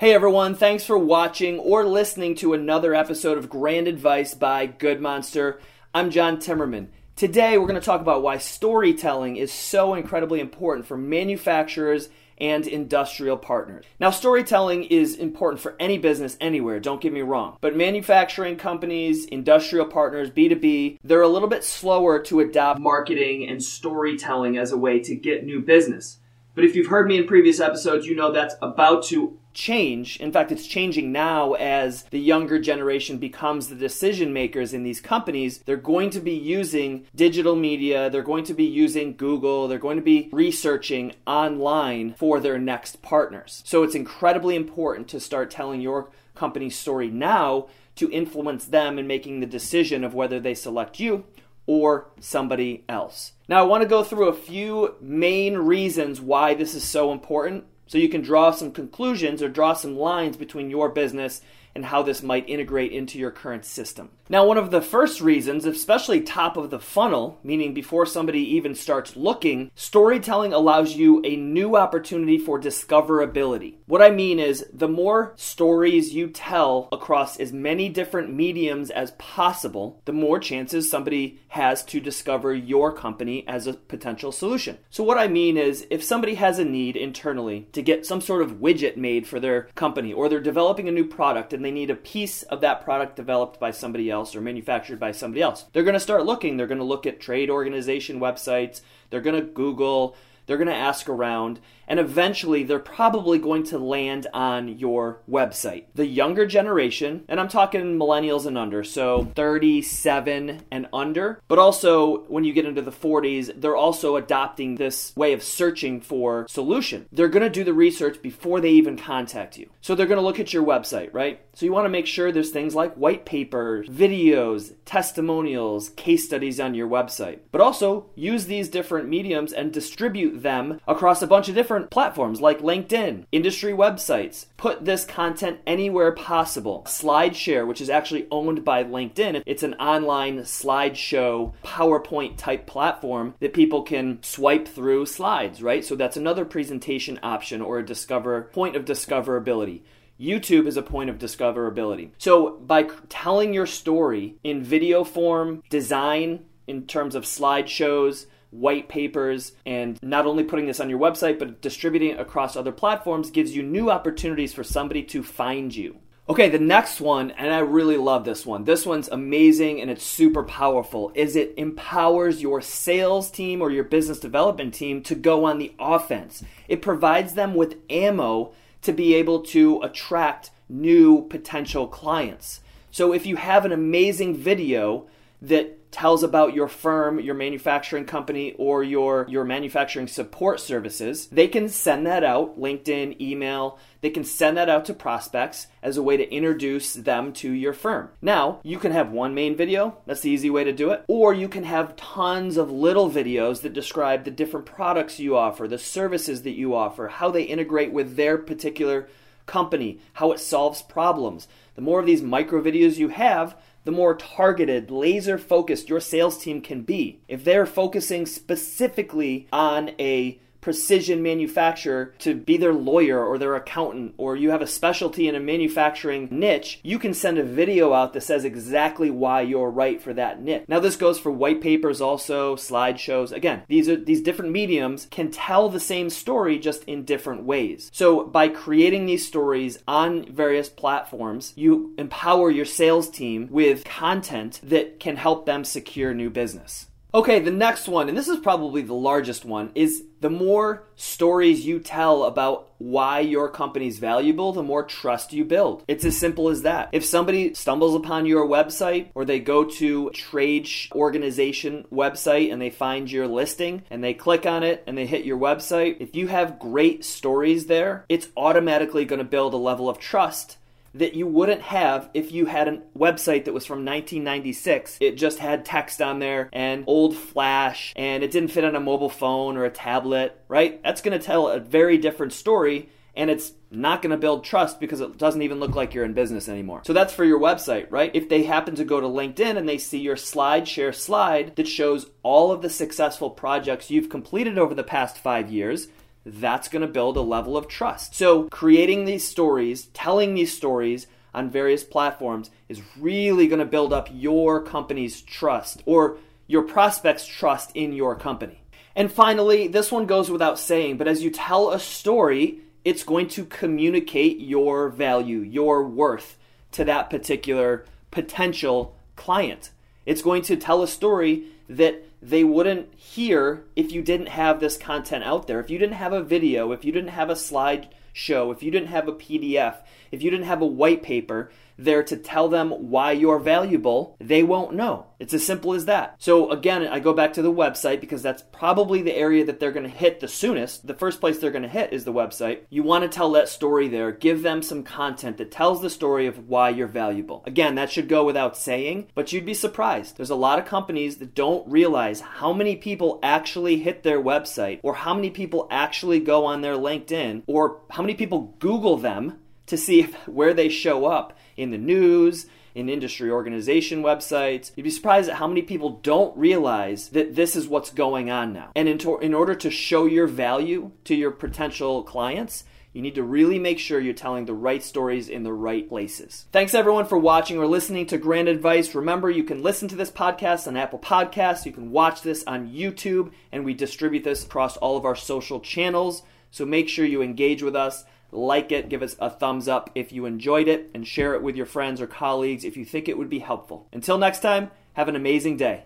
Hey everyone, thanks for watching or listening to another episode of Grand Advice by Good Monster. I'm John Timmerman. Today we're going to talk about why storytelling is so incredibly important for manufacturers and industrial partners. Now, storytelling is important for any business anywhere, don't get me wrong. But manufacturing companies, industrial partners, B2B, they're a little bit slower to adopt marketing and storytelling as a way to get new business. But if you've heard me in previous episodes, you know that's about to change. In fact, it's changing now as the younger generation becomes the decision makers in these companies. They're going to be using digital media, they're going to be using Google, they're going to be researching online for their next partners. So it's incredibly important to start telling your company's story now to influence them in making the decision of whether they select you or somebody else. Now, I want to go through a few main reasons why this is so important so you can draw some conclusions or draw some lines between your business and how this might integrate into your current system. Now, one of the first reasons, especially top of the funnel, meaning before somebody even starts looking, storytelling allows you a new opportunity for discoverability. What I mean is, the more stories you tell across as many different mediums as possible, the more chances somebody has to discover your company as a potential solution. So, what I mean is, if somebody has a need internally to get some sort of widget made for their company, or they're developing a new product, and they need a piece of that product developed by somebody else or manufactured by somebody else. They're going to start looking. They're going to look at trade organization websites. They're going to Google. They're going to ask around and eventually they're probably going to land on your website. The younger generation, and I'm talking millennials and under, so 37 and under, but also when you get into the 40s, they're also adopting this way of searching for solution. They're going to do the research before they even contact you. So they're going to look at your website, right? So you want to make sure there's things like white papers, videos, testimonials, case studies on your website. But also use these different mediums and distribute them across a bunch of different platforms like LinkedIn, industry websites. Put this content anywhere possible. SlideShare, which is actually owned by LinkedIn, it's an online slideshow PowerPoint type platform that people can swipe through slides, right? So that's another presentation option or a discover point of discoverability. YouTube is a point of discoverability. So, by telling your story in video form, design, in terms of slideshows, white papers, and not only putting this on your website, but distributing it across other platforms gives you new opportunities for somebody to find you. Okay, the next one, and I really love this one. This one's amazing and it's super powerful. Is it empowers your sales team or your business development team to go on the offense. It provides them with ammo to be able to attract new potential clients. So if you have an amazing video that tells about your firm, your manufacturing company, or your, your manufacturing support services, they can send that out, LinkedIn, email, they can send that out to prospects as a way to introduce them to your firm. Now, you can have one main video, that's the easy way to do it, or you can have tons of little videos that describe the different products you offer, the services that you offer, how they integrate with their particular company, how it solves problems. The more of these micro videos you have, the more targeted, laser focused your sales team can be. If they're focusing specifically on a precision manufacturer to be their lawyer or their accountant, or you have a specialty in a manufacturing niche, you can send a video out that says exactly why you're right for that niche. Now, this goes for white papers also, slideshows. Again, these are these different mediums can tell the same story just in different ways. So, by creating these stories on various platforms, you empower your sales team with content that can help them secure new business. Okay, the next one, and this is probably the largest one, is the more stories you tell about why your company's valuable, the more trust you build. It's as simple as that. If somebody stumbles upon your website or they go to trade organization website and they find your listing and they click on it and they hit your website, if you have great stories there, it's automatically going to build a level of trust that you wouldn't have if you had a website that was from 1996. It just had text on there and old flash and it didn't fit on a mobile phone or a tablet, right? That's going to tell a very different story and it's not going to build trust because it doesn't even look like you're in business anymore. So that's for your website, right? If they happen to go to LinkedIn and they see your slide share slide that shows all of the successful projects you've completed over the past 5 years, that's going to build a level of trust. So, creating these stories, telling these stories on various platforms is really going to build up your company's trust or your prospects' trust in your company. And finally, this one goes without saying, but as you tell a story, it's going to communicate your value, your worth to that particular potential client. It's going to tell a story that they wouldn't hear if you didn't have this content out there. If you didn't have a video, if you didn't have a slideshow, if you didn't have a PDF, if you didn't have a white paper there to tell them why you're valuable, they won't know. It's as simple as that. So, again, I go back to the website because that's probably the area that they're going to hit the soonest. The first place they're going to hit is the website. You want to tell that story there, give them some content that tells the story of why you're valuable. Again, that should go without saying, but you'd be surprised. There's a lot of companies that don't realize how many people actually hit their website, or how many people actually go on their LinkedIn, or how many people Google them to see if, where they show up in the news, in industry organization websites. You'd be surprised at how many people don't realize that this is what's going on now. And in, to- in order to show your value to your potential clients, you need to really make sure you're telling the right stories in the right places. Thanks everyone for watching or listening to Grand Advice. Remember, you can listen to this podcast on Apple Podcasts, you can watch this on YouTube, and we distribute this across all of our social channels. So make sure you engage with us like it, give us a thumbs up if you enjoyed it, and share it with your friends or colleagues if you think it would be helpful. Until next time, have an amazing day.